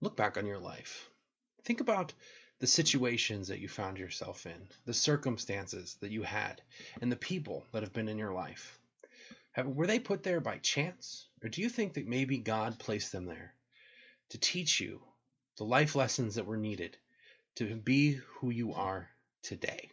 look back on your life. Think about the situations that you found yourself in, the circumstances that you had, and the people that have been in your life. Have, were they put there by chance? Or do you think that maybe God placed them there to teach you the life lessons that were needed to be who you are today?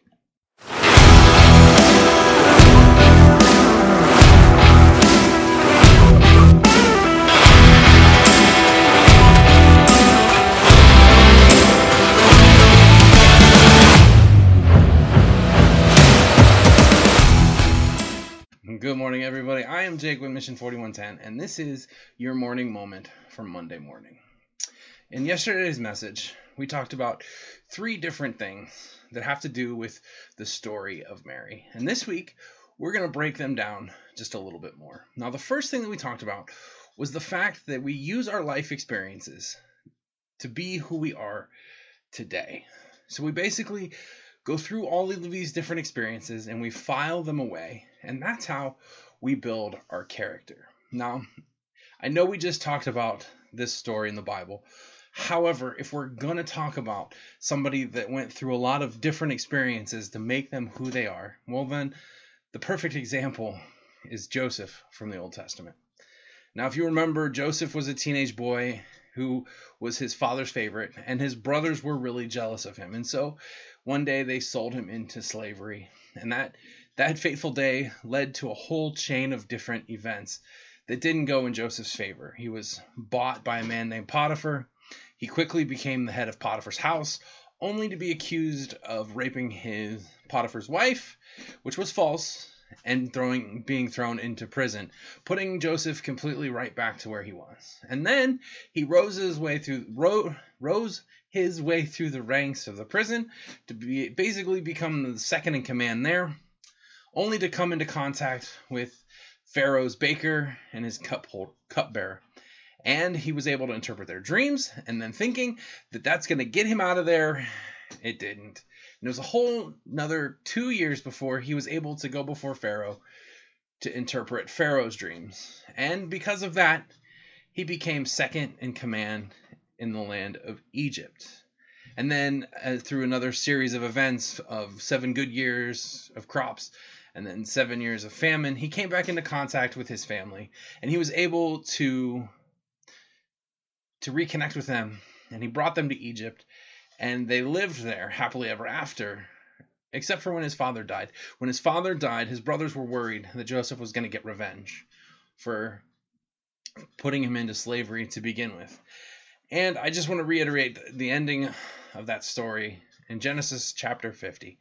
Everybody. I am Jake with Mission 4110, and this is your morning moment for Monday morning. In yesterday's message, we talked about three different things that have to do with the story of Mary. And this week, we're going to break them down just a little bit more. Now, the first thing that we talked about was the fact that we use our life experiences to be who we are today. So we basically go through all of these different experiences and we file them away. And that's how we build our character. Now, I know we just talked about this story in the Bible. However, if we're going to talk about somebody that went through a lot of different experiences to make them who they are, well, then the perfect example is Joseph from the Old Testament. Now, if you remember, Joseph was a teenage boy who was his father's favorite, and his brothers were really jealous of him. And so one day they sold him into slavery, and that that fateful day led to a whole chain of different events that didn't go in Joseph's favor. He was bought by a man named Potiphar. He quickly became the head of Potiphar's house, only to be accused of raping his Potiphar's wife, which was false, and throwing being thrown into prison, putting Joseph completely right back to where he was. And then he rose his way through ro, rose his way through the ranks of the prison to be basically become the second in command there, only to come into contact with Pharaoh's baker and his cup hold, cupbearer. And he was able to interpret their dreams, and then thinking that that's going to get him out of there, it didn't. And it was a whole another two years before he was able to go before Pharaoh to interpret Pharaoh's dreams. And because of that, he became second in command in the land of Egypt. And then uh, through another series of events of seven good years of crops and then seven years of famine, he came back into contact with his family and he was able to to reconnect with them and he brought them to Egypt and they lived there happily ever after except for when his father died. When his father died, his brothers were worried that Joseph was going to get revenge for putting him into slavery to begin with. And I just want to reiterate the ending of that story in Genesis chapter 50.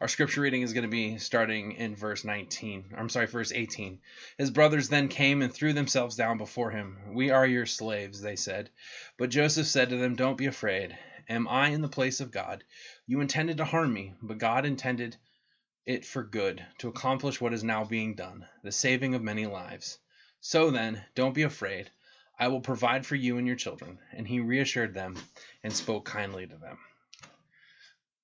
Our scripture reading is going to be starting in verse 19. I'm sorry, verse 18. His brothers then came and threw themselves down before him. We are your slaves, they said. But Joseph said to them, Don't be afraid. Am I in the place of God? You intended to harm me, but God intended it for good, to accomplish what is now being done, the saving of many lives. So then, don't be afraid. I will provide for you and your children. And he reassured them and spoke kindly to them.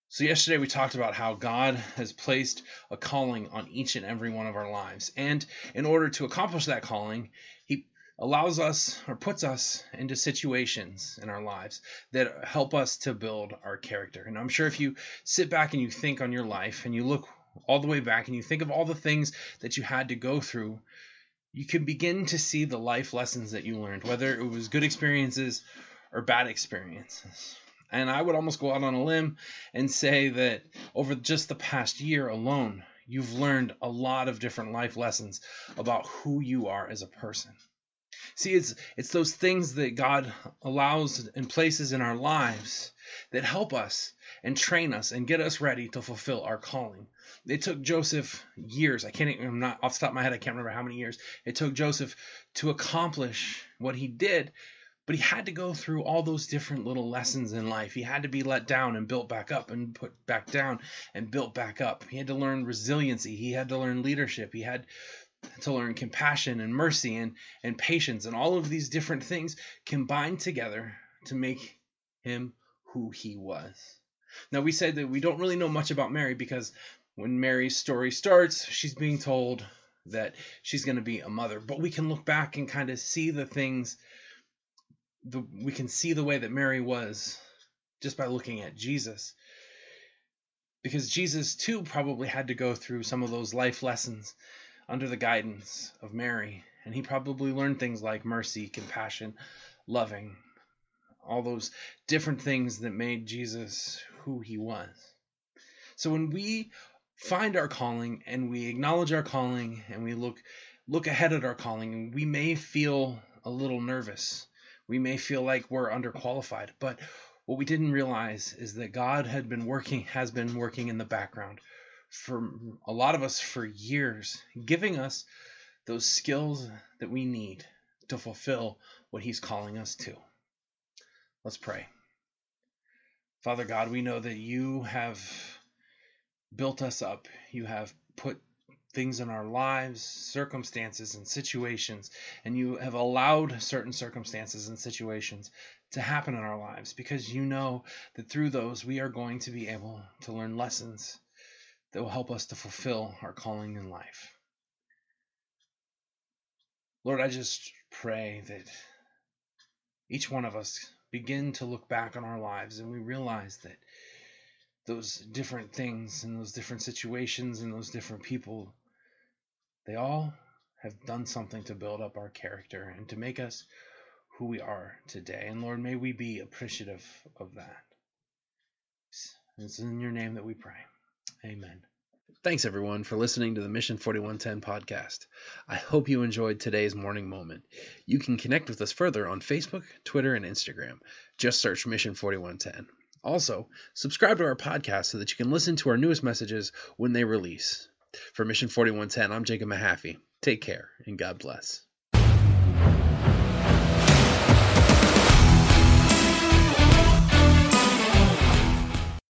So, yesterday we talked about how God has placed a calling on each and every one of our lives. And in order to accomplish that calling, He allows us or puts us into situations in our lives that help us to build our character. And I'm sure if you sit back and you think on your life and you look all the way back and you think of all the things that you had to go through you can begin to see the life lessons that you learned, whether it was good experiences or bad experiences. And I would almost go out on a limb and say that over just the past year alone, you've learned a lot of different life lessons about who you are as a person. See, it's it's those things that God allows and places in our lives that help us and train us and get us ready to fulfill our calling. It took Joseph years. I can't. I'm not off the top of my head. I can't remember how many years it took Joseph to accomplish what he did. But he had to go through all those different little lessons in life. He had to be let down and built back up and put back down and built back up. He had to learn resiliency. He had to learn leadership. He had to learn compassion and mercy and, and patience. And all of these different things combined together to make him who he was. Now, we said that we don't really know much about Mary because when Mary's story starts, she's being told that she's going to be a mother. But we can look back and kind of see the things the we can see the way that Mary was just by looking at Jesus. Because Jesus too probably had to go through some of those life lessons under the guidance of Mary, and he probably learned things like mercy, compassion, loving, all those different things that made Jesus who he was. So when we find our calling and we acknowledge our calling and we look look ahead at our calling, we may feel a little nervous. We may feel like we're underqualified, but what we didn't realize is that God had been working has been working in the background for a lot of us for years, giving us those skills that we need to fulfill what he's calling us to. Let's pray. Father God, we know that you have built us up. You have put things in our lives, circumstances and situations, and you have allowed certain circumstances and situations to happen in our lives because you know that through those we are going to be able to learn lessons that will help us to fulfill our calling in life. Lord, I just pray that each one of us begin to look back on our lives and we realize that those different things and those different situations and those different people, they all have done something to build up our character and to make us who we are today. And Lord, may we be appreciative of that. It's in your name that we pray. Amen. Thanks everyone for listening to the Mission 4110 podcast. I hope you enjoyed today's morning moment. You can connect with us further on Facebook, Twitter, and Instagram. Just search Mission 4110. Also, subscribe to our podcast so that you can listen to our newest messages when they release. For Mission 4110, I'm Jacob Mahaffey. Take care and God bless.